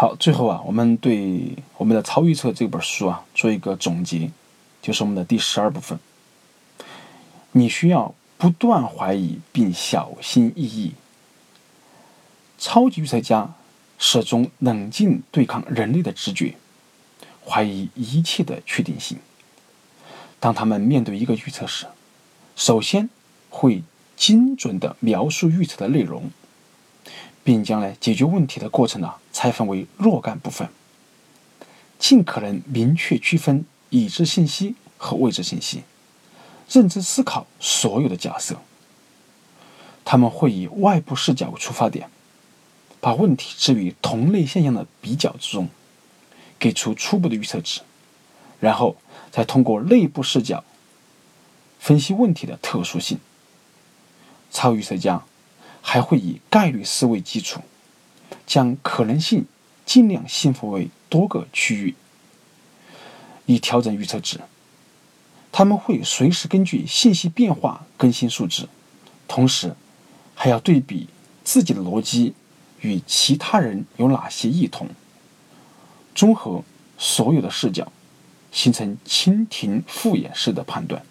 好，最后啊，我们对我们的超预测这本书啊做一个总结，就是我们的第十二部分。你需要不断怀疑并小心翼翼。超级预测家始终冷静对抗人类的直觉，怀疑一切的确定性。当他们面对一个预测时，首先会精准地描述预测的内容。并将来解决问题的过程呢拆分为若干部分，尽可能明确区分已知信息和未知信息，认真思考所有的假设。他们会以外部视角为出发点，把问题置于同类现象的比较之中，给出初步的预测值，然后再通过内部视角分析问题的特殊性。超预测家。还会以概率思维基础，将可能性尽量细分为多个区域，以调整预测值。他们会随时根据信息变化更新数值，同时还要对比自己的逻辑与其他人有哪些异同，综合所有的视角，形成蜻蜓复眼式的判断。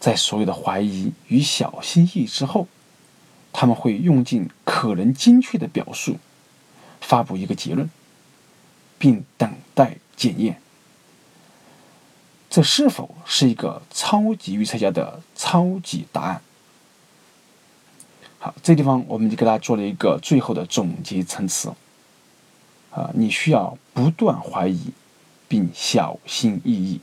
在所有的怀疑与小心翼翼之后，他们会用尽可能精确的表述，发布一个结论，并等待检验。这是否是一个超级预测家的超级答案？好，这地方我们就给大家做了一个最后的总结陈词。啊，你需要不断怀疑，并小心翼翼。